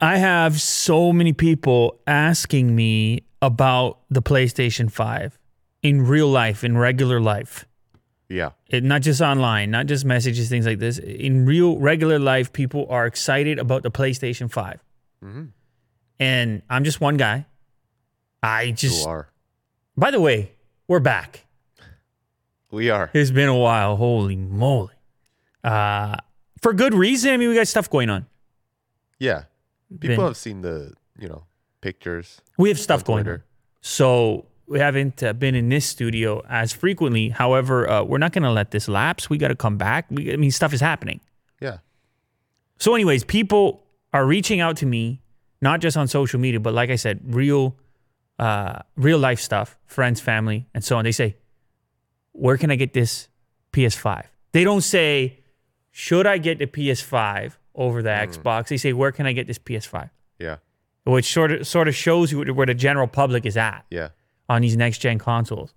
I have so many people asking me about the PlayStation 5 in real life, in regular life. Yeah. It, not just online, not just messages, things like this. In real, regular life, people are excited about the PlayStation 5. And I'm just one guy. I just, You are. by the way, we're back. We are. It's been a while. Holy moly. Uh, for good reason. I mean, we got stuff going on. Yeah. People Been- have seen the, you know, pictures. We have stuff going on. So we haven't uh, been in this studio as frequently. However, uh, we're not going to let this lapse. We got to come back. We, I mean, stuff is happening. Yeah. So, anyways, people are reaching out to me, not just on social media, but like I said, real, uh, real life stuff, friends, family, and so on. They say, "Where can I get this PS5?" They don't say, "Should I get the PS5 over the Xbox?" They say, "Where can I get this PS5?" Yeah. Which sort of sort of shows you where the general public is at Yeah. on these next gen consoles.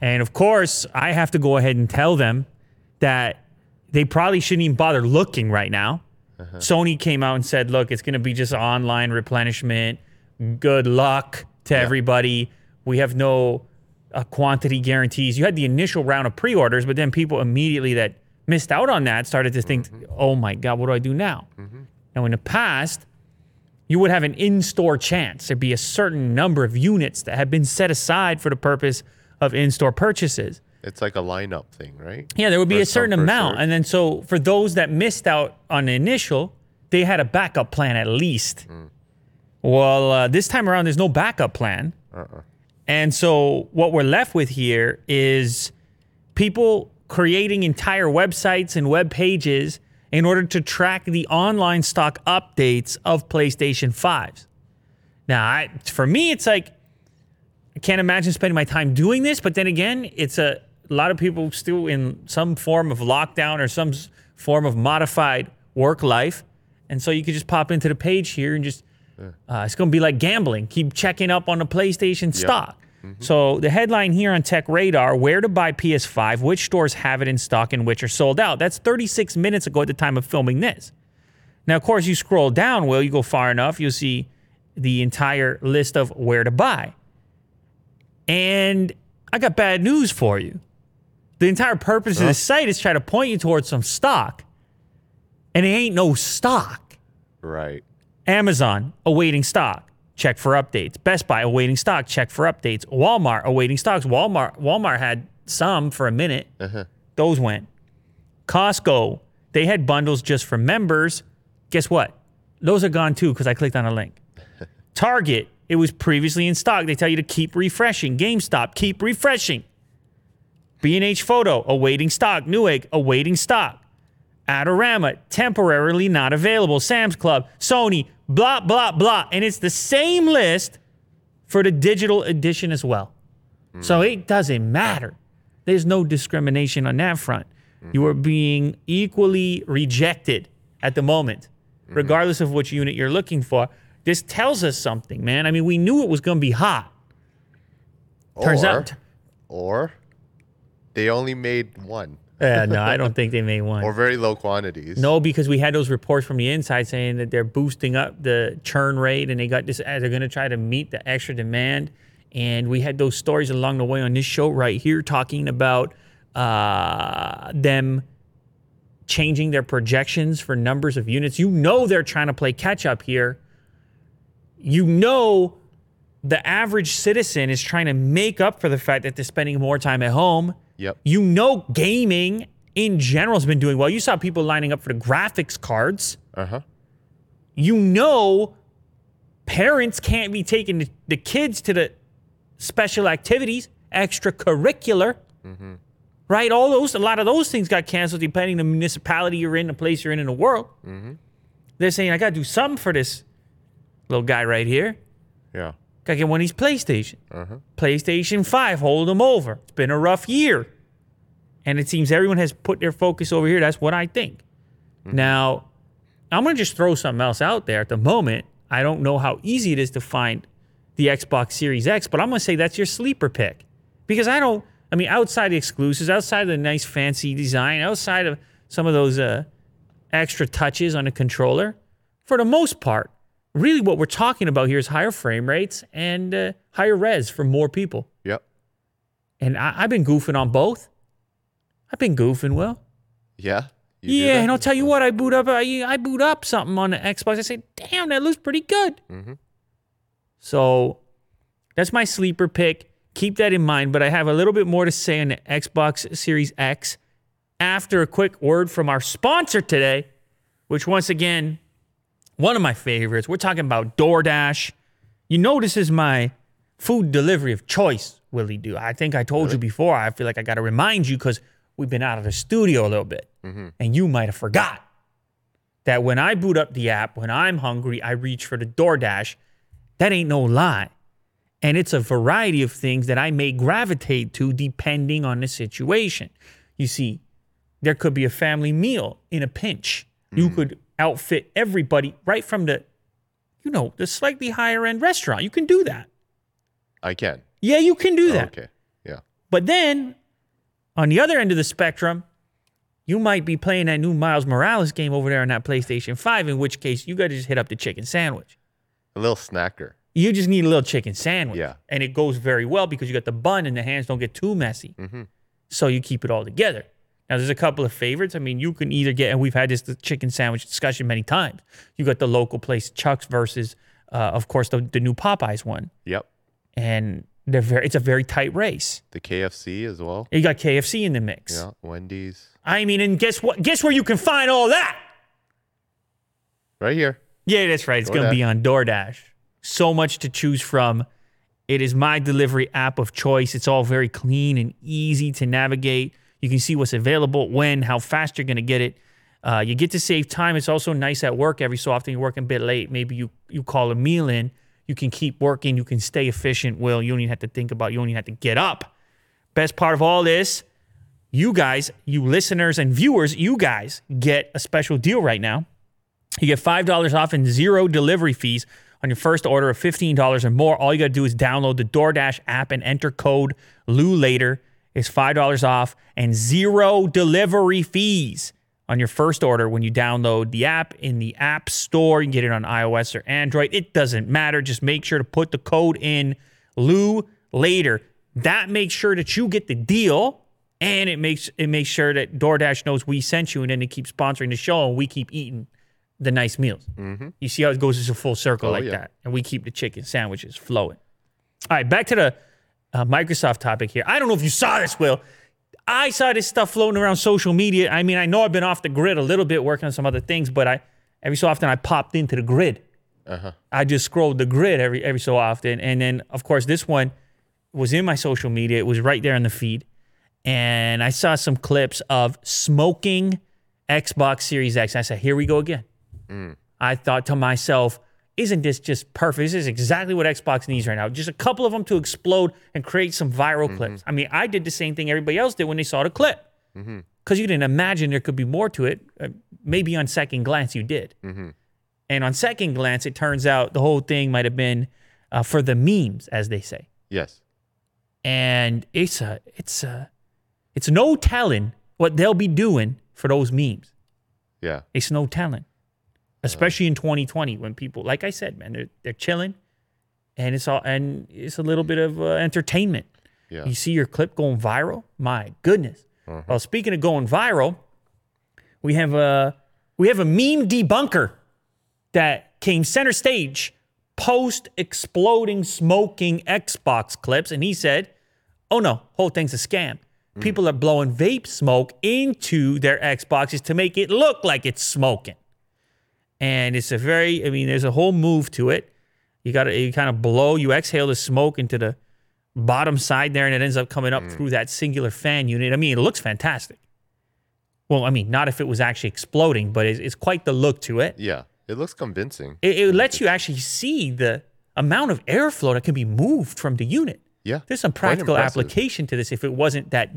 And of course, I have to go ahead and tell them that they probably shouldn't even bother looking right now. Sony came out and said, look, it's going to be just online replenishment. Good luck to everybody. We have no uh, quantity guarantees. You had the initial round of pre orders, but then people immediately that missed out on that started to think, oh my God, what do I do now? Now, in the past, you would have an in-store chance. There'd be a certain number of units that have been set aside for the purpose of in-store purchases. It's like a lineup thing, right? Yeah, there would be a First come, certain amount, served. and then so for those that missed out on the initial, they had a backup plan at least. Mm. Well, uh, this time around, there's no backup plan, Uh-uh. and so what we're left with here is people creating entire websites and web pages in order to track the online stock updates of PlayStation 5s. Now, I, for me, it's like I can't imagine spending my time doing this, but then again, it's a, a lot of people still in some form of lockdown or some form of modified work life. And so you could just pop into the page here and just, uh, it's going to be like gambling. Keep checking up on the PlayStation stock. Mm-hmm. So the headline here on Tech Radar where to buy PS5, which stores have it in stock, and which are sold out. That's 36 minutes ago at the time of filming this. Now, of course, you scroll down, Will, you go far enough, you'll see the entire list of where to buy. And I got bad news for you. The entire purpose of this site is try to point you towards some stock. And it ain't no stock. Right. Amazon awaiting stock. Check for updates. Best Buy awaiting stock. Check for updates. Walmart awaiting stocks. Walmart Walmart had some for a minute. Uh-huh. Those went. Costco, they had bundles just for members. Guess what? Those are gone too because I clicked on a link. Target, it was previously in stock. They tell you to keep refreshing. GameStop, keep refreshing. B&H Photo, awaiting stock. Newegg, awaiting stock. Adorama, temporarily not available. Sam's Club, Sony, blah, blah, blah. And it's the same list for the digital edition as well. So mm. it doesn't matter. There's no discrimination on that front. Mm-hmm. You are being equally rejected at the moment, mm-hmm. regardless of which unit you're looking for. This tells us something, man. I mean, we knew it was going to be hot. Turns or, out. Or they only made one Uh, no, I don't think they made one. or very low quantities. No, because we had those reports from the inside saying that they're boosting up the churn rate and they got this they're going to try to meet the extra demand. And we had those stories along the way on this show right here talking about uh, them changing their projections for numbers of units. You know they're trying to play catch up here. You know the average citizen is trying to make up for the fact that they're spending more time at home. Yep. You know, gaming in general has been doing well. You saw people lining up for the graphics cards. Uh huh. You know, parents can't be taking the, the kids to the special activities, extracurricular, right? All those, a lot of those things got canceled depending on the municipality you're in, the place you're in in the world. They're saying, I got to do something for this little guy right here. Yeah. Got to get one of these PlayStation. PlayStation 5, hold them over. It's been a rough year. And it seems everyone has put their focus over here. That's what I think. Now, I'm going to just throw something else out there. At the moment, I don't know how easy it is to find the Xbox Series X, but I'm going to say that's your sleeper pick. Because I don't, I mean, outside the exclusives, outside of the nice fancy design, outside of some of those uh, extra touches on the controller, for the most part, really what we're talking about here is higher frame rates and uh, higher res for more people. Yep. And I, I've been goofing on both. I've been goofing, Will. Yeah. Yeah, and I'll tell you what, I boot up, I, I boot up something on the Xbox. I say, damn, that looks pretty good. Mhm. So that's my sleeper pick. Keep that in mind. But I have a little bit more to say on the Xbox Series X after a quick word from our sponsor today, which once again, one of my favorites. We're talking about DoorDash. You know, this is my food delivery of choice, Willie Do. I think I told you before. I feel like I got to remind you because we've been out of the studio a little bit. Mm-hmm. And you might have forgot that when I boot up the app, when I'm hungry, I reach for the DoorDash. That ain't no lie. And it's a variety of things that I may gravitate to depending on the situation. You see, there could be a family meal in a pinch. You mm. could outfit everybody right from the, you know, the slightly higher end restaurant. You can do that. I can. Yeah, you can do that. Okay. Yeah. But then on the other end of the spectrum, you might be playing that new Miles Morales game over there on that PlayStation 5, in which case you got to just hit up the chicken sandwich. A little snacker. You just need a little chicken sandwich. Yeah. And it goes very well because you got the bun and the hands don't get too messy. Mm-hmm. So you keep it all together. Now, there's a couple of favorites. I mean, you can either get, and we've had this chicken sandwich discussion many times. You got the local place Chuck's versus, uh, of course, the, the new Popeyes one. Yep. And they're very, it's a very tight race. The KFC as well. You got KFC in the mix. Yeah. Wendy's. I mean, and guess what? Guess where you can find all that? Right here. Yeah, that's right. It's going to be on DoorDash. So much to choose from. It is my delivery app of choice. It's all very clean and easy to navigate. You can see what's available, when, how fast you're going to get it. Uh, you get to save time. It's also nice at work. Every so often you're working a bit late. Maybe you you call a meal in. You can keep working. You can stay efficient. Will you don't even have to think about. You don't even have to get up. Best part of all this, you guys, you listeners and viewers, you guys get a special deal right now. You get $5 off and zero delivery fees on your first order of $15 or more. All you got to do is download the DoorDash app and enter code Lew It's $5 off and zero delivery fees on your first order when you download the app in the App Store. You can get it on iOS or Android. It doesn't matter. Just make sure to put the code in Lew Later. That makes sure that you get the deal and it makes it makes sure that DoorDash knows we sent you and then they keep sponsoring the show and we keep eating the nice meals. Mm-hmm. You see how it goes as a full circle Oh, like yeah. that, and we keep the chicken sandwiches flowing. All right, back to the uh, Microsoft topic here. I don't know if you saw this, Will. I saw this stuff floating around social media. I mean, I know I've been off the grid a little bit working on some other things, but I every so often I popped into the grid. Uh-huh. I just scrolled the grid every every so often, and then of course this one was in my social media. It was right there in the feed, and I saw some clips of smoking Xbox Series X. I said, "Here we go again." I thought to myself, "Isn't this just perfect? This is exactly what Xbox needs right now. Just a couple of them to explode and create some viral clips." I mean, I did the same thing everybody else did when they saw the clip, because you didn't imagine there could be more to it. Uh, maybe on second glance, you did. And on second glance, it turns out the whole thing might have been uh, for the memes, as they say. Yes. And it's a, it's a, it's no telling what they'll be doing for those memes. Yeah. It's no telling, especially in 2020 when people, like I said, man, they're they're chilling, and it's all and it's a little bit of uh, entertainment. Yeah. You see your clip going viral. My goodness. Well, speaking of going viral, we have a we have a meme debunker that came center stage post exploding smoking Xbox clips, and he said, "Oh no, whole thing's a scam. People are blowing vape smoke into their Xboxes to make it look like it's smoking." And it's a very, I mean, there's a whole move to it. You got to you kind of blow, you exhale the smoke into the bottom side there, and it ends up coming up through that singular fan unit. I mean, it looks fantastic. Well, I mean, not if it was actually exploding, but it's, it's quite the look to it. Yeah. It looks convincing. It, it lets you actually see the amount of airflow that can be moved from the unit. Yeah. There's some practical application to this if it wasn't that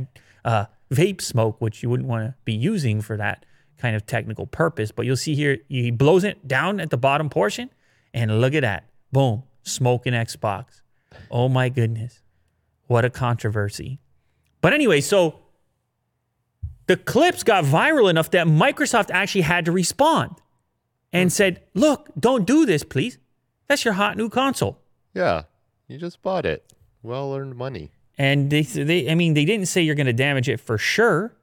uh, vape smoke, which you wouldn't want to be using for that kind of technical purpose. But you'll see here, he blows it down at the bottom portion, and look at that. Boom, smoking Xbox. Oh my goodness. What a controversy. But anyway, so the clips got viral enough that Microsoft actually had to respond and hmm. said, look, don't do this, please. That's your hot new console. Yeah. You just bought it. Well earned money. And they, they, I mean, they didn't say you're going to damage it for sure,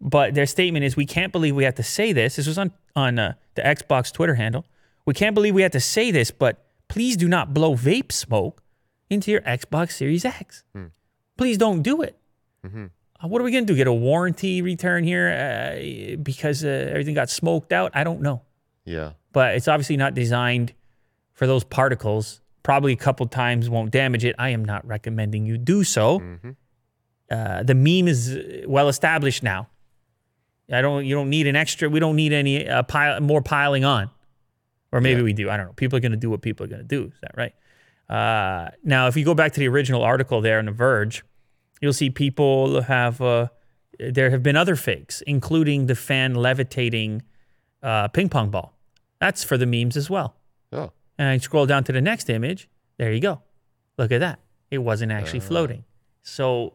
but their statement is, "We can't believe we have to say this." This was on on uh, the Xbox Twitter handle. We can't believe we have to say this, but please do not blow vape smoke into your Xbox Series X. Please don't do it. Uh, what are we going to do? Get a warranty return here uh, because uh, everything got smoked out? I don't know Yeah. but it's obviously not designed for those particles. Probably a couple times won't damage it. I am not recommending you do so. Uh, the meme is uh, well established now. I don't. You don't need an extra. We don't need any uh, pile more piling on, or maybe Yeah. we do. I don't know. People are going to do what people are going to do. Is that right? Uh, now, if you go back to the original article there on The Verge, you'll see people have. Uh, there have been other fakes, including the fan levitating uh, ping pong ball. That's for the memes as well. Oh. And I scroll down to the next image. There you go. Look at that. It wasn't actually floating. So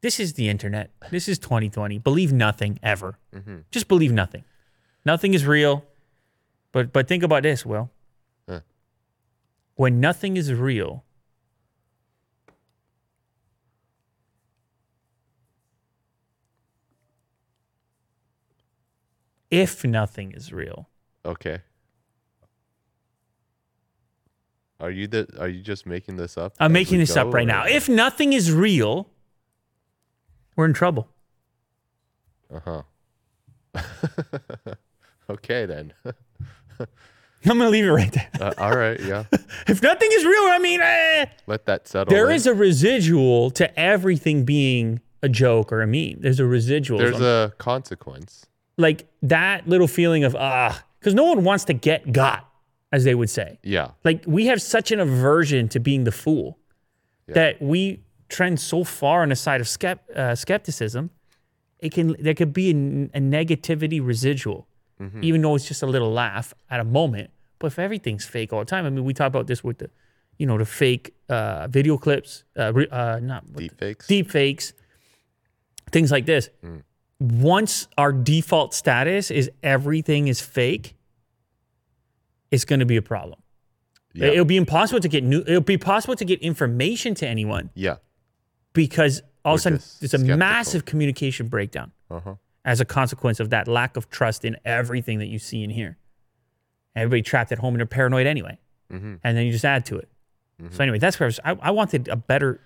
this is the internet. This is 2020. Believe nothing ever. Mm-hmm. Just believe nothing. Nothing is real. But but think about this, Will. Huh. When nothing is real, if nothing is real, Okay. Are you the are you just making this up? I'm making this up right or- now. If nothing is real, we're in trouble. Uh-huh. okay then. I'm gonna leave it right there. Uh, all right, yeah. if nothing is real, I mean, eh, Let that settle. there in. is a residual to everything being a joke or a meme. There's a residual. There's a consequence. like that little feeling of ah, because no one wants to get got, as they would say. Yeah. Like we have such an aversion to being the fool that we trend so far on the side of skept, uh, skepticism. It can there could be a negativity residual, even though it's just a little laugh at a moment. But if everything's fake all the time, I mean, we talk about this with the, you know, the fake uh, video clips, uh, uh, not Deep fakes. deep fakes, things like this. Once our default status is everything is fake, it's going to be a problem. Yeah. It'll be impossible to get new. It'll be possible to get information to anyone yeah. Because all of a sudden there's a skeptical. massive communication breakdown Uh-huh. as a consequence of that lack of trust in everything that you see and hear. Everybody trapped at home and they're paranoid anyway, Mm-hmm. and then you just add to it. So anyway, that's where I, was, I, I wanted a better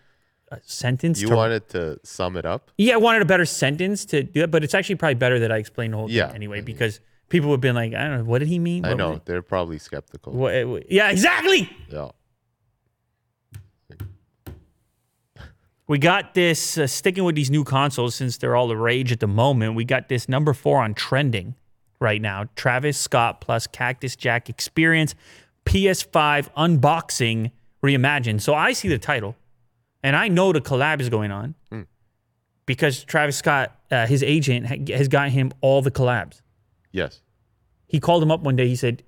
uh, sentence. You to wanted to sum it up? Yeah, I wanted a better sentence to do it, but it's actually probably better that I explain the whole Yeah, thing anyway, because people would have been like, I don't know, what did he mean? I know. They're probably skeptical. what- what- yeah, exactly. Yeah. We got this, uh, sticking with these new consoles since they're all the rage at the moment, we got this number four on trending right now Travis Scott plus Cactus Jack Experience PS5 unboxing reimagined. So I see the title and I know the collab is going on because Travis Scott, uh, his agent, ha- has got him all the collabs. Yes. he called him up one day. He said,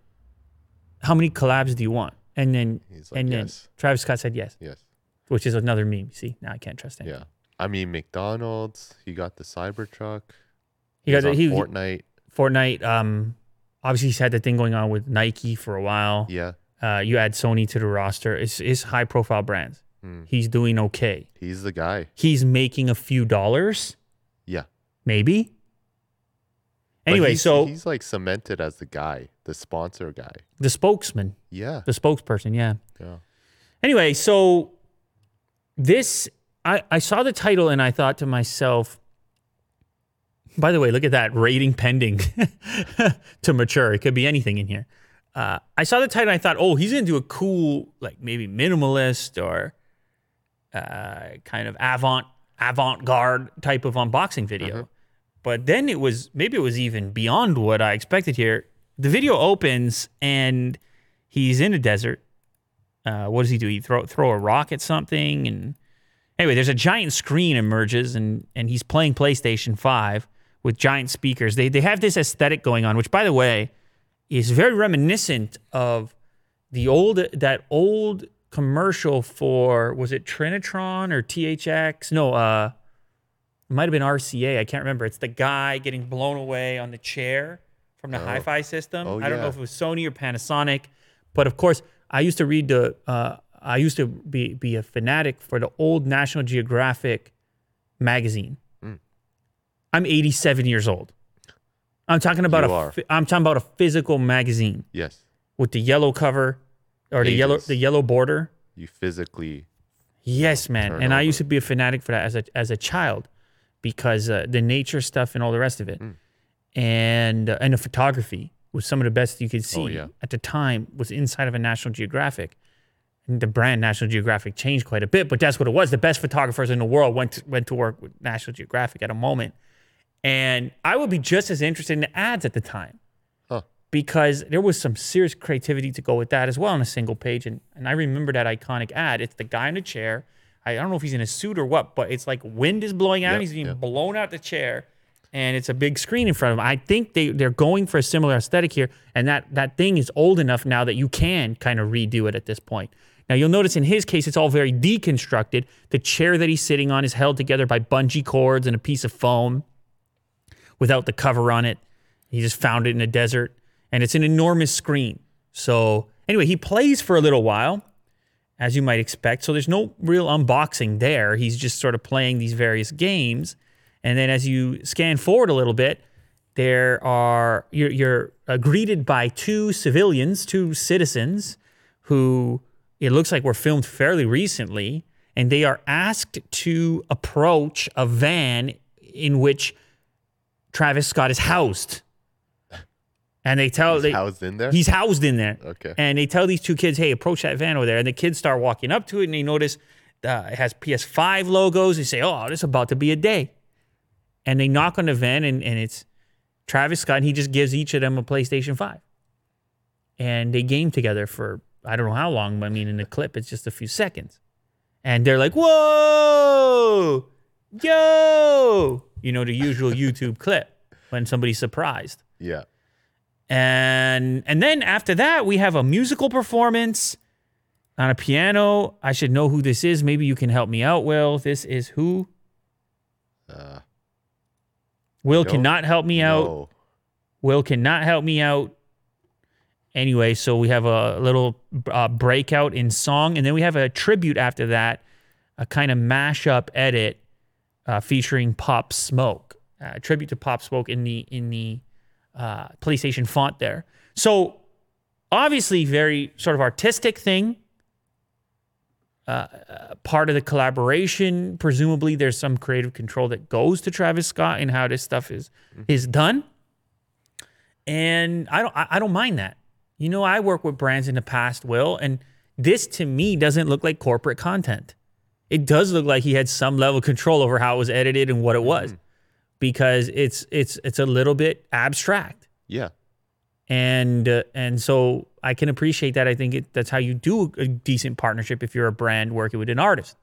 "How many collabs do you want?" And then like, and then "Yes." Travis Scott said yes, Yes. Which is another meme. See, now I can't trust him. Yeah. I mean McDonald's, he got the Cybertruck. He He's got on he Fortnite. Fortnite. Um, obviously he's had the thing going on with Nike for a while. Yeah. Uh, you add Sony to the roster. It's it's high profile brands. Hmm. He's doing okay. He's the guy. He's making a few dollars, Yeah. maybe. Anyway, he's, so he's like cemented as the guy, the sponsor guy. the spokesman, Yeah. the spokesperson, yeah. Yeah. Anyway, so this I, I saw the title and I thought to myself, by the way, look at that rating pending to mature. It could be anything in here. Uh, I saw the title and I thought, oh, he's gonna do a cool, like maybe minimalist or uh, kind of avant avant garde type of unboxing video. But then it was maybe it was even beyond what I expected here. The video opens and he's in a desert uh, what does he do? He throw throw a rock at something, and anyway, there's a giant screen emerges, and and he's playing PlayStation Five with giant speakers. They they have this aesthetic going on, which by the way is very reminiscent of the old that old commercial for was it Trinitron or THX? No, uh, it might have been RCA. I can't remember. It's the guy getting blown away on the chair from the hi-fi system. Oh, I don't know if it was Sony or Panasonic, but of course, I used to read the. Uh, I used to be be a fanatic for the old National Geographic magazine. Mm. I'm 87 years old. I'm talking about you a are. I'm talking about a physical magazine Yes. with the yellow cover or the yellow the yellow border. You physically. Yes, man. And I used to be a fanatic for that as a as a child because uh, the nature stuff and all the rest of it, Mm. and uh, and the photography was some of the best you could oh, see Oh, yeah. at the time. Was inside of a National Geographic, and the brand National Geographic changed quite a bit, but that's what it was. The best photographers in the world went to, went to work with National Geographic at a moment, and I would be just as interested in the ads at the time Huh. because there was some serious creativity to go with that as well on a single page. And, and I remember that iconic ad. It's the guy in a chair. I, I don't know if he's in a suit or what, but it's like wind is blowing out. Yep, He's being yep. blown out the chair. And it's a big screen in front of him. I think they, they're going for a similar aesthetic here. And that, that thing is old enough now that you can kind of redo it at this point. Now, you'll notice in his case, it's all very deconstructed. The chair that he's sitting on is held together by bungee cords and a piece of foam without the cover on it. He just found it in a desert, and it's an enormous screen. So anyway, he plays for a little while, as you might expect. So there's no real unboxing there. He's just sort of playing these various games, and then as you scan forward a little bit, there are you're, you're uh, greeted by two civilians, two citizens, who it looks like were filmed fairly recently, and they are asked to approach a van in which Travis Scott is housed. And they tell they, housed in there? He's housed in there. Okay. And they tell these two kids, "Hey, approach that van over there." And the kids start walking up to it, and they notice uh, it has PS5 logos. They say, "Oh, this is about to be a day." And they knock on the van, and, and it's Travis Scott, and he just gives each of them a PlayStation 5. And they game together for I don't know how long, but I mean, in the clip, it's just a few seconds. And they're like, "Whoa, yo!" You know, the usual YouTube clip when somebody's surprised yeah. and and then after that we have a musical performance on a piano i should know who this is maybe you can help me out will this is who Uh, will No. cannot help me out no. will cannot help me out anyway so we have a little uh, breakout in song and then we have a tribute after that a kind of mashup edit uh, featuring pop smoke uh, tribute to pop smoke in the in the uh, playstation font there so obviously very sort of artistic thing uh, part of the collaboration presumably there's some creative control that goes to travis scott in how this stuff is is done and I don't I don't mind that. You know, I work with brands in the past, Will, and this to me doesn't look like corporate content. It does look like he had some level of control over how it was edited and what it was, because it's it's it's a little bit abstract, Yeah. and uh, and so I can appreciate that. I think it, that's how you do a decent partnership if you're a brand working with an artist.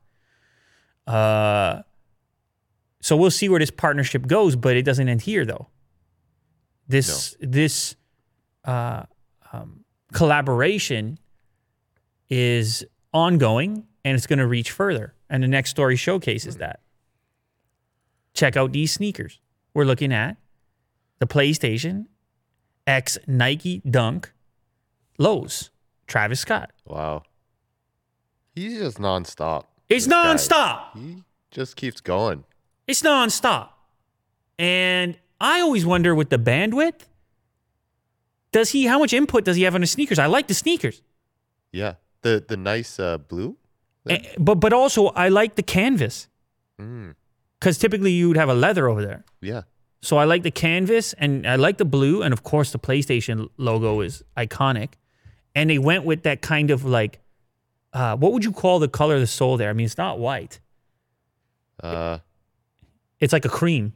Uh, so we'll see where this partnership goes, but it doesn't end here though. This this uh, um, collaboration is ongoing and it's going to reach further. And the next story showcases that. Check out these sneakers. We're looking at the PlayStation X Nike Dunk Lows, Travis Scott. Wow. He's just nonstop. It's This guy. nonstop. He just keeps going. It's nonstop. And I always wonder with the bandwidth, does he how much input does he have on the sneakers? I like the sneakers. Yeah. The the nice uh, blue. Eh, but but also I like the canvas. Mm. Cuz typically you would have a leather over there. Yeah. So I like the canvas and I like the blue and of course the PlayStation logo is iconic. And they went with that kind of like uh, what would you call the color of the sole there? I mean, it's not white. Uh. It's like a cream.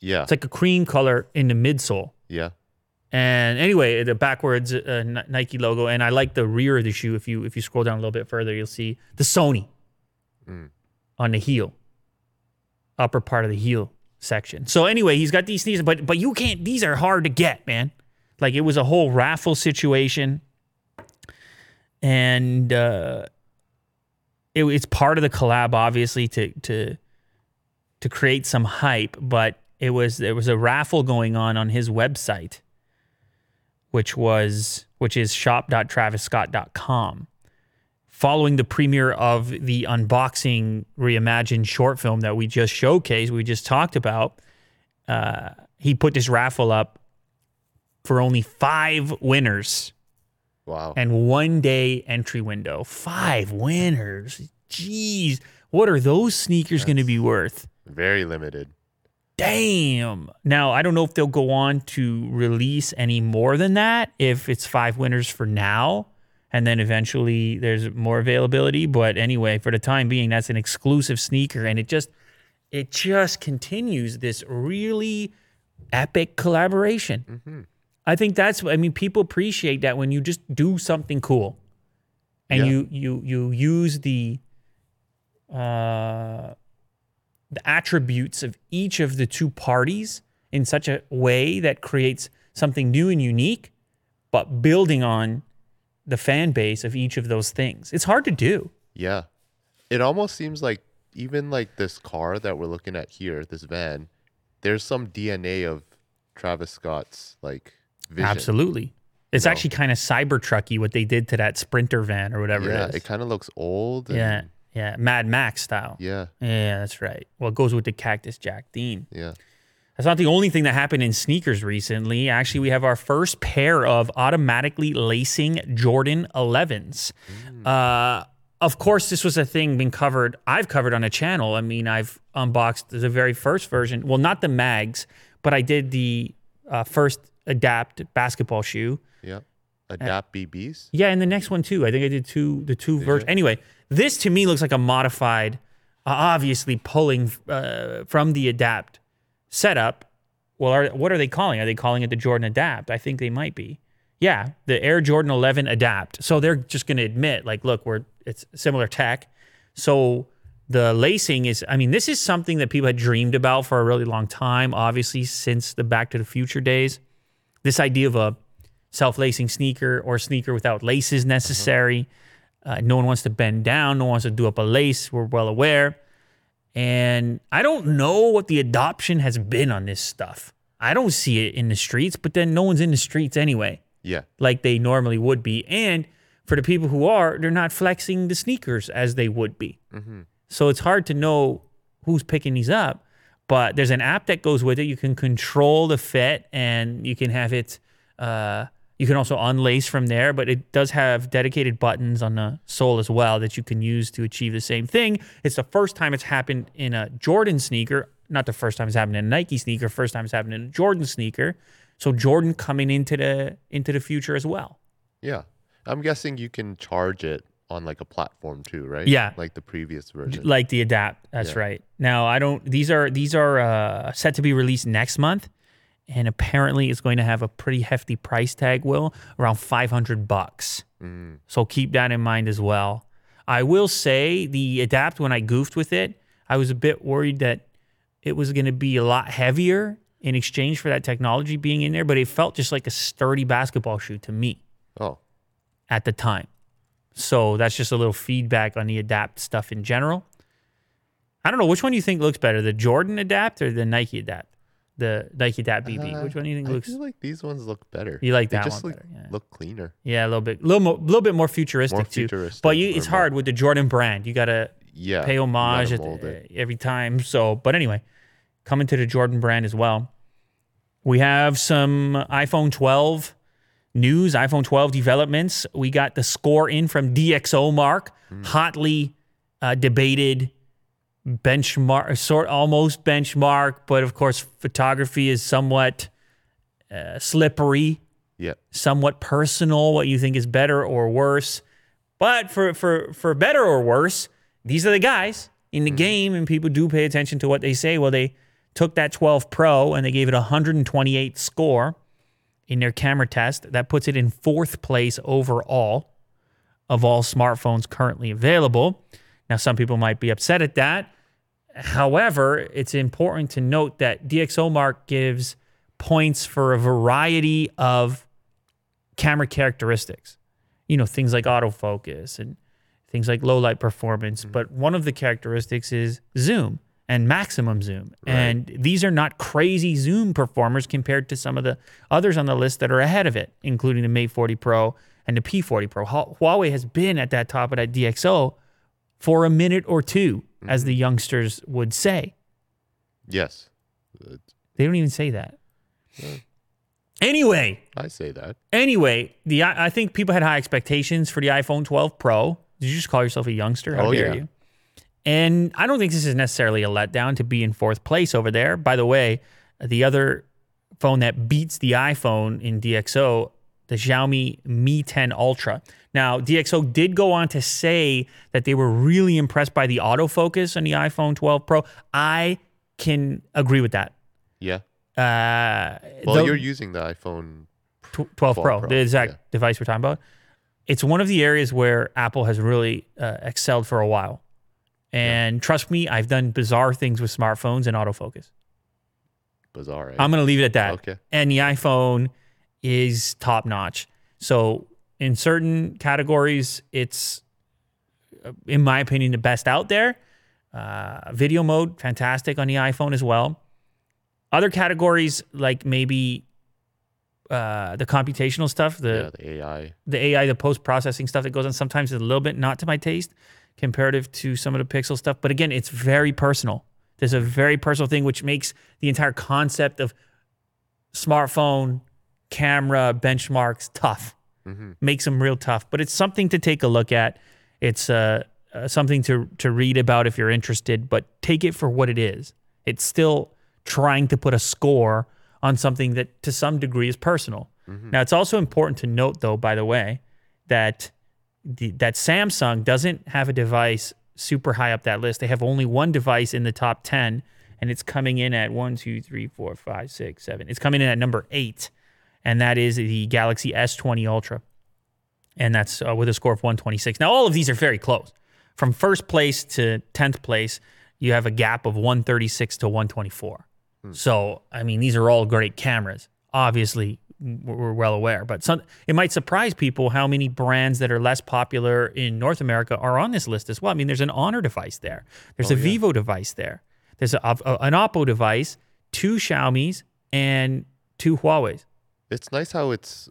Yeah. It's like a cream color in the midsole. yeah. And anyway, the backwards uh, Ni- Nike logo, and I like the rear of the shoe. If you if you scroll down a little bit further, you'll see the Sony on the heel, upper part of the heel section. So anyway, he's got these sneakers, but but you can't. These are hard to get, man. Like it was a whole raffle situation, and uh, it, it's part of the collab, obviously, to to to create some hype. But it was there was a raffle going on on his website which was which is shop.travisscott.com. Following the premiere of the unboxing reimagined short film that we just showcased, we just talked about, uh, he put this raffle up for only five winners Wow. and one day entry window. Five winners. Jeez. What are those sneakers going to be worth? Very limited. Damn. Now, I don't know if they'll go on to release any more than that, if it's five winners for now, and then eventually there's more availability. But anyway, for the time being, that's an exclusive sneaker, and it just it just continues this really epic collaboration. Mm-hmm. I think that's I mean, people appreciate that when you just do something cool and Yeah. you you you use the uh the attributes of each of the two parties in such a way that creates something new and unique, but building on the fan base of each of those things. It's hard to do. Yeah. It almost seems like even like this car that we're looking at here, this van, there's some DNA of Travis Scott's like vision. Absolutely. It's No. actually kind of cyber trucky what they did to that sprinter van or whatever Yeah, it is. it kind of looks old. And, yeah. Yeah. Mad Max style. Yeah. Yeah, that's right. Well, it goes with the Cactus Jack Dean. Yeah. That's not the only thing that happened in sneakers recently. Actually, we have our first pair of automatically lacing Jordan 11s. Uh, of course, this was a thing being covered. I've covered on a channel. I mean, I've unboxed the very first version. Well, not the mags, but I did the uh, first adapt basketball shoe. Yeah. Adapt BBs. Yeah, and the next one too. I think I did two, the two versions. Anyway, this to me looks like a modified, uh, obviously pulling uh, from the Adapt setup. Well, are, what are they calling? Are they calling it the Jordan Adapt? I think they might be. Yeah, the Air Jordan 11 Adapt. So they're just going to admit, like, look, we're it's similar tech. So the lacing is, I mean, this is something that people had dreamed about for a really long time. Obviously, since the Back to the Future days, this idea of a self-lacing sneaker or sneaker without laces necessary. Uh, no one wants to bend down. No one wants to do up a lace. We're well aware. And I don't know what the adoption has been on this stuff. I don't see it in the streets, but then no one's in the streets anyway, Yeah. like they normally would be. And for the people who are, they're not flexing the sneakers as they would be. So it's hard to know who's picking these up. But there's an app that goes with it. You can control the fit and you can have it. Uh, you can also unlace from there, but it does have dedicated buttons on the sole as well that you can use to achieve the same thing. It's the first time it's happened in a Jordan sneaker, not the first time it's happened in a Nike sneaker. First time it's happened in a Jordan sneaker. So Jordan coming into the into the future as well. Yeah. I'm guessing you can charge it on like a platform too, right? Yeah. Like the previous version. like the adapt that's Yeah. right now i don't these are these are uh, set to be released next month and apparently it's going to have a pretty hefty price tag will around 500 bucks Mm. so keep that in mind as well i will say the adapt when i goofed with it i was a bit worried that it was going to be a lot heavier in exchange for that technology being in there but it felt just like a sturdy basketball shoe to me Oh. at the time. So that's just a little feedback on the adapt stuff in general. I don't know which one you think looks better, the Jordan adapt or the Nike adapt? The Nike adapt BB. Uh, which one do you think I looks? feel like these ones look better. You like They that just one look, better, yeah. look cleaner. Yeah, a little bit, little more, little bit more futuristic More too. futuristic But you, it's more- hard with the Jordan brand. You gotta Yeah. pay homage the- every time. So, but anyway, coming to the Jordan brand as well. We have some iPhone 12 news, iPhone 12 developments. We got the score in from DxO Mark, hotly uh, debated benchmark, sort almost benchmark, but of course, photography is somewhat uh, slippery Yeah. somewhat personal what you think is better or worse. But for for for better or worse, these are the guys in the game, and people do pay attention to what they say. Well, they took that 12 Pro and they gave it a 128 score in their camera test. That puts it in fourth place overall of all smartphones currently available. Now, some people might be upset at that. However, it's important to note that DxOMark gives points for a variety of camera characteristics. You know, things like autofocus and things like low light performance. Mm-hmm. But one of the characteristics is zoom. And maximum zoom. And these are not crazy zoom performers compared to some of the others on the list that are ahead of it, including the Mate 40 Pro and the P40 Pro. Huawei has been at that top of that DxO for a minute or 2 as mm-hmm. the youngsters would say. Yes, They don't even say that. Anyway, I say that. anyway, the I I think people had high expectations for the iPhone 12 Pro. Did you just call yourself a youngster? How Oh, dare yeah. you? And I don't think this is necessarily a letdown to be in fourth place over there. By the way, the other phone that beats the iPhone in DxO, the Xiaomi Mi 10 Ultra. Now, DxO did go on to say that they were really impressed by the autofocus on the iPhone 12 Pro. I can agree with that. Yeah. Uh, Well, you're using the iPhone. tw- 12 Pro, Pro, the exact yeah. device we're talking about. It's one of the areas where Apple has really uh, excelled for a while. And trust me, I've done bizarre things with smartphones and autofocus. Bizarre. Right? I'm going to leave it at that. Okay. And the iPhone is top notch. So, in certain categories, it's, uh, in my opinion, the best out there. Uh, video mode, fantastic on the iPhone as well. Other categories, like maybe uh, the computational stuff, the yeah, the AI. the AI, the post processing stuff that goes on sometimes is a little bit not to my taste comparative to some of the Pixel stuff. But again, it's very personal. There's a very personal thing which makes the entire concept of smartphone camera benchmarks tough. Makes them real tough. But it's something to take a look at. It's uh, uh, something to to read about if you're interested. But take it for what it is. It's still trying to put a score on something that to some degree is personal. Now it's also important to note though, by the way, that the, that Samsung doesn't have a device super high up that list. They have only one device in the top 10, and it's coming in at one, two, three, four, five, six, seven. It's coming in at number eight, and that is the Galaxy S20 Ultra. And that's uh, with a score of 126. Now, all of these are very close. From first place to 10th place, you have a gap of 136 to 124. So, I mean, these are all great cameras. Obviously, we're well aware, but some, it might surprise people how many brands that are less popular in North America are on this list as well. I mean, there's an Honor device there, there's oh, a Vivo device there, there's a, a- an Oppo device, two Xiaomi's, and two Huawei's. It's nice how it's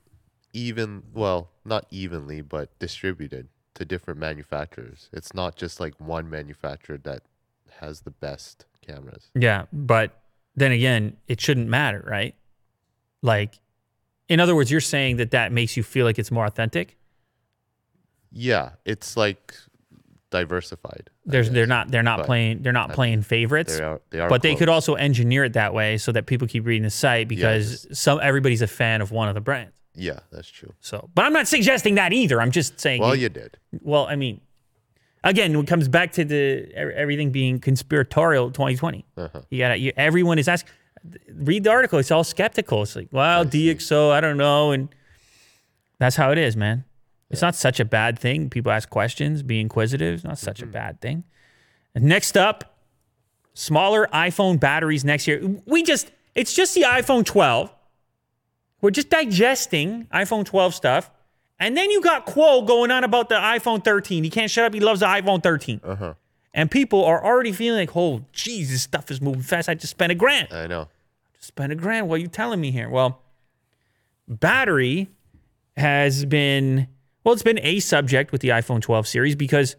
even. Well, not evenly, but distributed to different manufacturers. It's not just like one manufacturer that has the best cameras. Yeah, but then again, it shouldn't matter, right? Like, in other words, you're saying that that makes you feel like it's more authentic. Yeah, it's like diversified. I There's they're not they're not But playing they're not playing favorites. They are. They are. but they could close. also engineer it that way so that people keep reading the site because some everybody's a fan of one of the brands. Yeah, that's true. So, but I'm not suggesting that either. I'm just saying. Well, you did. well, I mean, again, it comes back to the e- everything being conspiratorial 2020. Uh-huh. You got to everyone is asking. Read the article. It's all skeptical. It's like, well, DxO, I don't know, and that's how it is, man. It's not such a bad thing. People ask questions, be inquisitive. It's not such a bad thing. And next up, smaller iPhone batteries next year. We just, it's just the iPhone 12. We're just digesting iPhone 12 stuff. And then you got Kuo going on about the iPhone 13. He can't shut up. He loves the iPhone 13. Uh-huh. And people are already feeling like, oh, this stuff is moving fast. I just spent a grand. I know. I just spent a grand. What are you telling me here? Well, battery has been, well, it's been a subject with the iPhone 12 series because,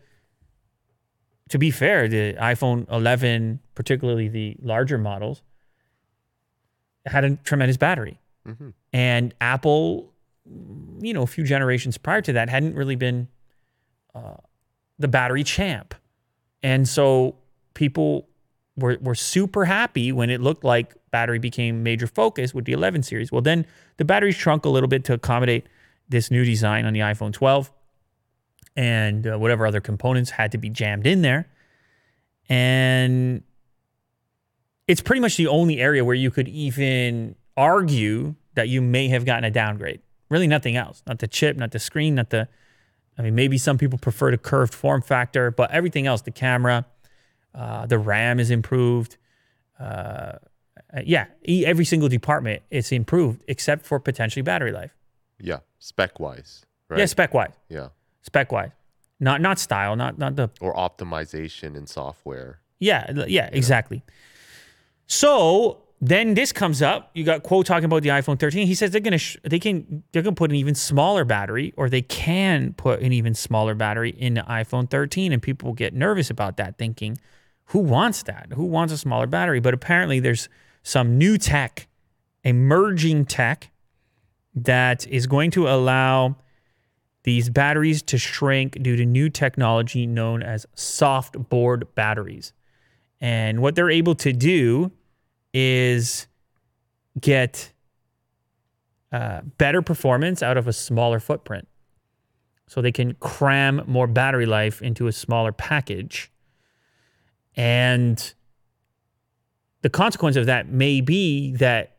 to be fair, the iPhone 11, particularly the larger models, had a tremendous battery. And Apple, you know, a few generations prior to that, hadn't really been uh, the battery champ. And so people were, were super happy when it looked like battery became major focus with the 11 series. Well, then the battery shrunk a little bit to accommodate this new design on the iPhone 12 and uh, whatever other components had to be jammed in there. And it's pretty much the only area where you could even argue that you may have gotten a downgrade. Really nothing else. Not the chip, not the screen, not the I mean, maybe some people prefer the curved form factor, but everything else, the camera, uh, the RAM is improved. Uh, yeah, e- every single department it's improved except for potentially battery life. Yeah, spec wise, right? Yeah, spec wise, Yeah, spec wise, not not style, not not the or optimization in software. Yeah, yeah, exactly. So then this comes up. You got Kuo talking about the iPhone 13. He says they're gonna sh- they can they're gonna put an even smaller battery, or they can put an even smaller battery in the iPhone 13, and people get nervous about that, thinking, who wants that? Who wants a smaller battery? But apparently, there's some new tech, emerging tech, that is going to allow these batteries to shrink due to new technology known as soft board batteries. And what they're able to do is get uh, better performance out of a smaller footprint. So they can cram more battery life into a smaller package. And the consequence of that may be that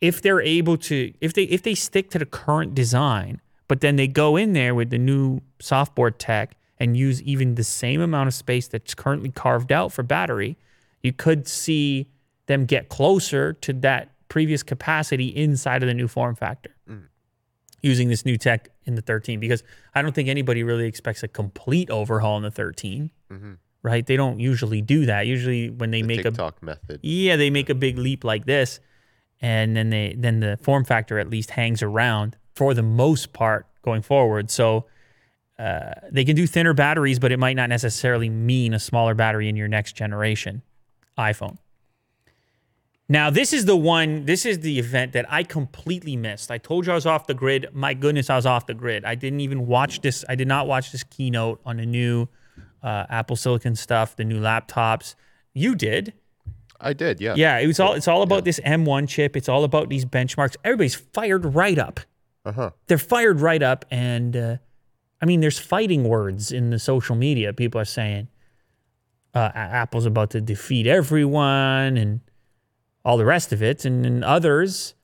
if they're able to if they if they stick to the current design but then they go in there with the new softboard tech and use even the same amount of space that's currently carved out for battery you could see them get closer to that previous capacity inside of the new form factor using this new tech in the 13 because i don't think anybody really expects a complete overhaul in the 13 right they don't usually do that usually when they The make a tick-tock method. yeah, they make a big leap like this, and then they then the form factor at least hangs around for the most part going forward. So uh, they can do thinner batteries, but it might not necessarily mean a smaller battery in your next generation iPhone. Now, this is the one, this is the event that I completely missed. I told you I was off the grid. My goodness, I was off the grid. I didn't even watch this. I did not watch this keynote on the new uh, Apple Silicon stuff, the new laptops. You did. I did, yeah. Yeah, it was all. It's all about this M1 chip. It's all about these benchmarks. Everybody's fired right up. Uh huh. They're fired right up, and uh, I mean, there's fighting words in the social media. People are saying uh, Apple's about to defeat everyone, and all the rest of it, and, and others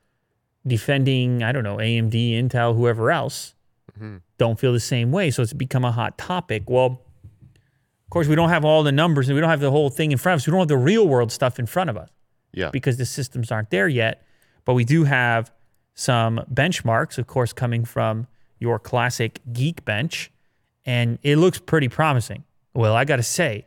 defending. I don't know AMD, Intel, whoever else mm-hmm. don't feel the same way. So it's become a hot topic. Well, of course, we don't have all the numbers, and we don't have the whole thing in front of us. We don't have the real world stuff in front of us Yeah. because the systems aren't there yet. But we do have some benchmarks, of course, coming from your classic Geekbench, and it looks pretty promising. Well, I got to say,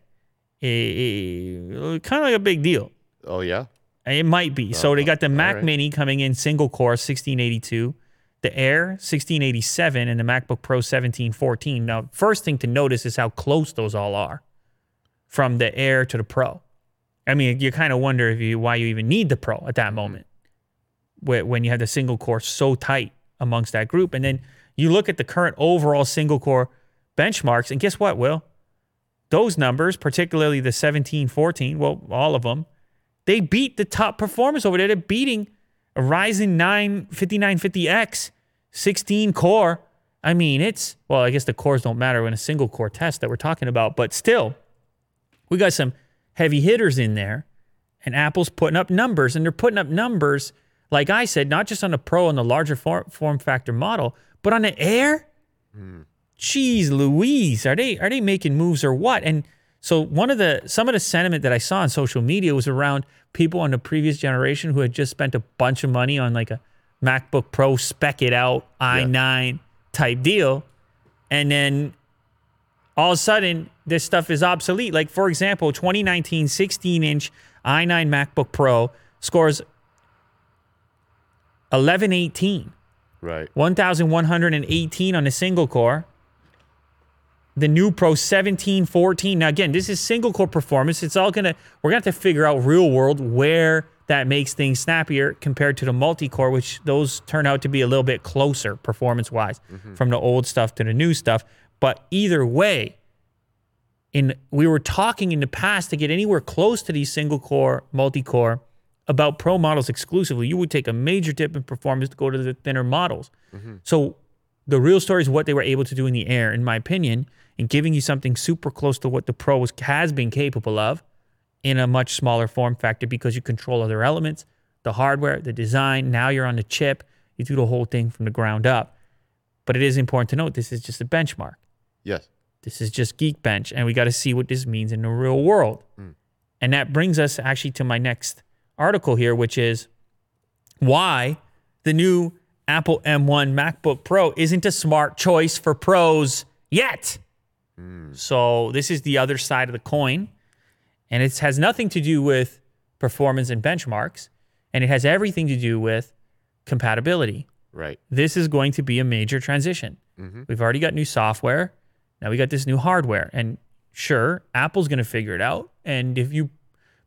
it kind of like a big deal. oh, yeah. It might be. So they got the Mac right. Mini coming in single core 1682, the Air 1687, and the MacBook Pro 1714. Now, first thing to notice is how close those all are from the Air to the Pro. I mean, you kind of wonder if you why you even need the Pro at that moment wh- when you have the single core so tight amongst that group. And then you look at the current overall single core benchmarks, and guess what, Will? Those numbers, particularly the 1714, well, all of them, they beat the top performers over there. They're beating a Ryzen 9 5950X 16 core. I mean, it's, well, I guess the cores don't matter in a single core test that we're talking about, but still, we got some heavy hitters in there, and Apple's putting up numbers, and they're putting up numbers, like I said, not just on the Pro and the larger form, form factor model, but on the Air. Hmm. Jeez Louise, are they are they making moves or what? And so one of the some of the sentiment that I saw on social media was around people on the previous generation who had just spent a bunch of money on like a MacBook Pro spec it out i9 type deal, and then all of a sudden this stuff is obsolete. Like for example, 2019 16 inch i9 MacBook Pro scores 1118. Right. 1,118 on a single core. The new Pro 1714. Now, again, this is single core performance. It's all gonna, we're gonna have to figure out real world where that makes things snappier compared to the multi core, which those turn out to be a little bit closer performance wise mm-hmm. from the old stuff to the new stuff. But either way, in we were talking in the past to get anywhere close to these single core, multi core about pro models exclusively, you would take a major dip in performance to go to the thinner models. Mm-hmm. So the real story is what they were able to do in the air, in my opinion, in giving you something super close to what the pro was, has been capable of in a much smaller form factor because you control other elements, the hardware, the design. Now you're on the chip. You do the whole thing from the ground up. But it is important to note this is just a benchmark. Yes. This is just Geekbench, and we got to see what this means in the real world. Mm. And that brings us actually to my next article here, which is why the new Apple M1 MacBook Pro isn't a smart choice for pros yet. So, this is the other side of the coin. And it has nothing to do with performance and benchmarks, and it has everything to do with compatibility. Right. This is going to be a major transition. Mhm. We've already got new software. Now we got this new hardware. And sure, Apple's going to figure it out. And if you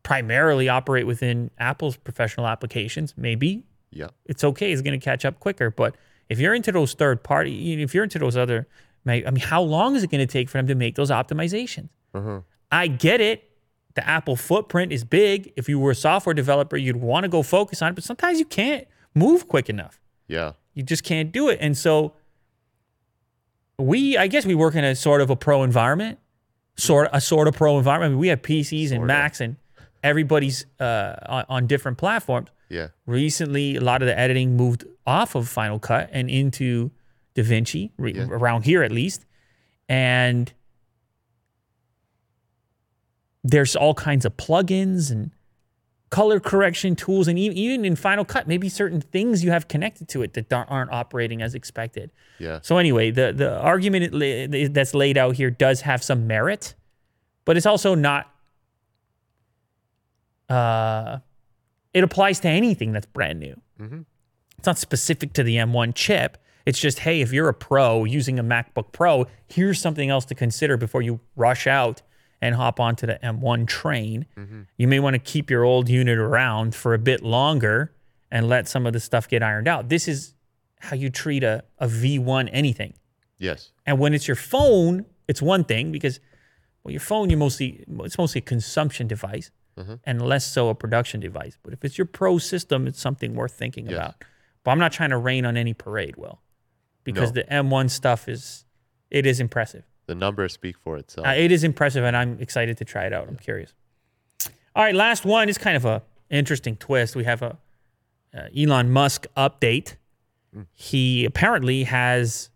primarily operate within Apple's professional applications, maybe Yeah. it's okay. It's going to catch up quicker. But if you're into those third party, if you're into those other, I mean, how long is it going to take for them to make those optimizations? Uh-huh. I get it. The Apple footprint is big. If you were a software developer, you'd want to go focus on it, but sometimes you can't move quick enough. Yeah. You just can't do it. And so we, I guess we work in a sort of a pro environment, sort a sort of pro environment. I mean, we have PCs and Sorta. Macs and everybody's uh, on, on different platforms. Yeah. Recently, a lot of the editing moved off of Final Cut and into DaVinci, re- Yeah. around here at least. And there's all kinds of plugins and color correction tools. And even in Final Cut, maybe certain things you have connected to it that aren't- operating as expected. Yeah. So anyway, the the argument that's laid out here does have some merit, but it's also not. Uh, it applies to anything that's brand new. Mhm. It's not specific to the M1 chip. It's just, hey, if you're a pro using a MacBook Pro, here's something else to consider before you rush out and hop onto the M1 train. Mm-hmm. You may want to keep your old unit around for a bit longer and let some of the stuff get ironed out. This is how you treat a, a V1 anything. Yes. And when it's your phone, it's one thing because well, your phone you mostly it's mostly a consumption device mm-hmm. and less so a production device. But if it's your pro system, it's something worth thinking Yes. about. But I'm not trying to rain on any parade, Will, because No. the M1 stuff is it is impressive. The numbers speak for itself. Uh, it is impressive, and I'm excited to try it out. I'm curious. All right, last one is kind of a interesting twist. We have a uh, Elon Musk update. He apparently has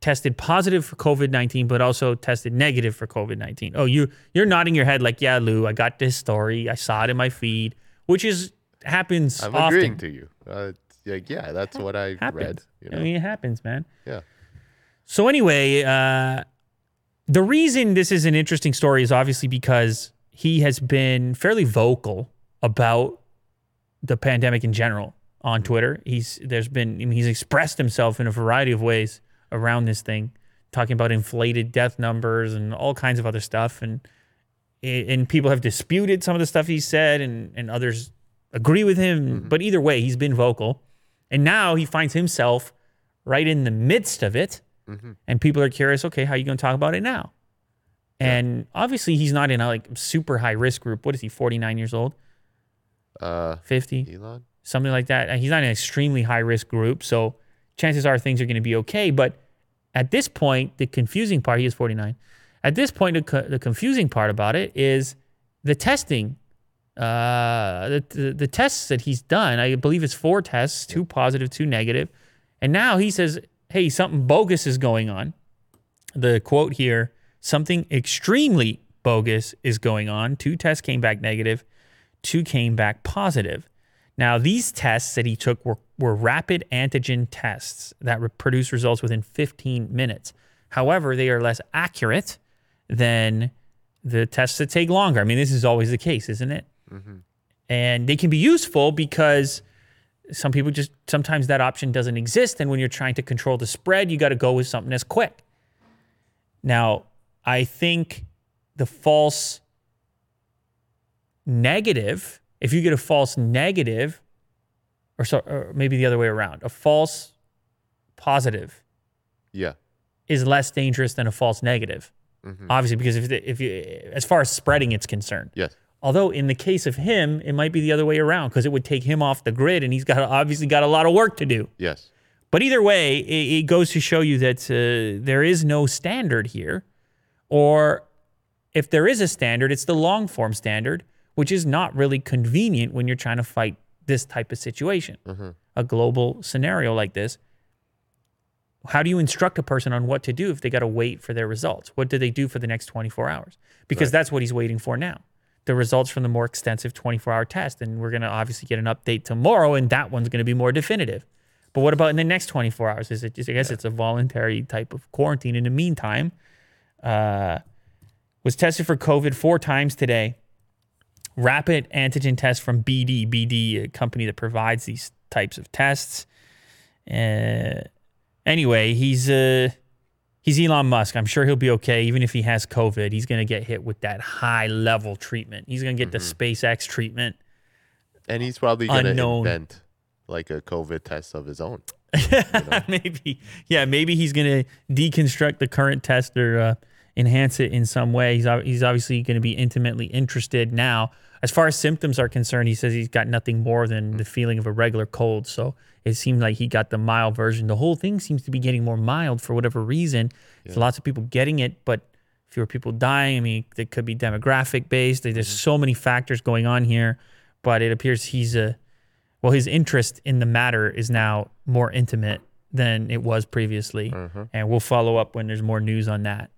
tested positive for COVID nineteen, but also tested negative for COVID nineteen. Oh, you you're nodding your head like, yeah, Lew, I got this story. I saw it in my feed, which is happens I'm often. agreeing to you. Uh, like, yeah, that's what I happens. read. You know? I mean, it happens, man. yeah. So anyway, uh, the reason this is an interesting story is obviously because he has been fairly vocal about the pandemic in general on Twitter. He's there's been I mean, he's expressed himself in a variety of ways around this thing, talking about inflated death numbers and all kinds of other stuff, and and people have disputed some of the stuff he said, and and others agree with him. But either way, he's been vocal, and now he finds himself right in the midst of it. And people are curious okay how are you going to talk about it now? And obviously he's not in a like super high risk group. What is he 49 years old? Uh, 50 Elon. something like that. And he's not in an extremely high risk group so chances are things are going to be okay. But at this point the confusing part he is 49 at this point the, co- the confusing part about it is the testing uh, the, the, tests that he's done i believe it's four tests two positive two negative. negative and now he says hey something bogus is going on. The quote here something extremely bogus is going on. Two tests came back negative two came back positive. Now these tests that he took were, were rapid antigen tests that re- produce results within 15 minutes. However they are less accurate than the tests that take longer. I mean this is always the case isn't it and they can be useful because some people just sometimes that option doesn't exist and when you're trying to control the spread you got to go with something that's quick now i think the false negative if you get a false negative or so or maybe the other way around a false positive Yeah. is less dangerous than a false negative Mhm. obviously because if, if you as far as spreading it's concerned Yes. Although in the case of him, it might be the other way around because it would take him off the grid, and he's got obviously got a lot of work to do. Yes. But either way, it, it goes to show you that uh, there is no standard here, or if there is a standard, it's the long form standard, which is not really convenient when you're trying to fight this type of situation, a global scenario like this. How do you instruct a person on what to do if they got to wait for their results? What do they do for the next 24 hours? Because that's what he's waiting for now. The results from the more extensive 24 hour test. And we're going to obviously get an update tomorrow, and that one's going to be more definitive. But what about in the next 24 hours? Is it just, I guess it's a voluntary type of quarantine. In the meantime, uh, was tested for COVID four times today. rapid antigen test from BD. BD, a company that provides these types of tests. Uh, anyway, he's uh, he's Elon Musk. I'm sure he'll be okay, even if he has COVID. He's going to get hit with that high level treatment. He's going to get the SpaceX treatment. And he's probably gonna invent like a COVID test of his own. maybe, yeah, maybe he's going to deconstruct the current test or uh, enhance it in some way. He's he's obviously going to be intimately interested now. As far as symptoms are concerned, he says he's got nothing more than the feeling of a regular cold. So it seemed like he got the mild version. The whole thing seems to be getting more mild for whatever reason. There's lots of people getting it, but fewer people dying. I mean, it could be demographic based. There's mm-hmm. so many factors going on here, but it appears he's a well, his interest in the matter is now more intimate than it was previously, mm-hmm. and we'll follow up when there's more news on that.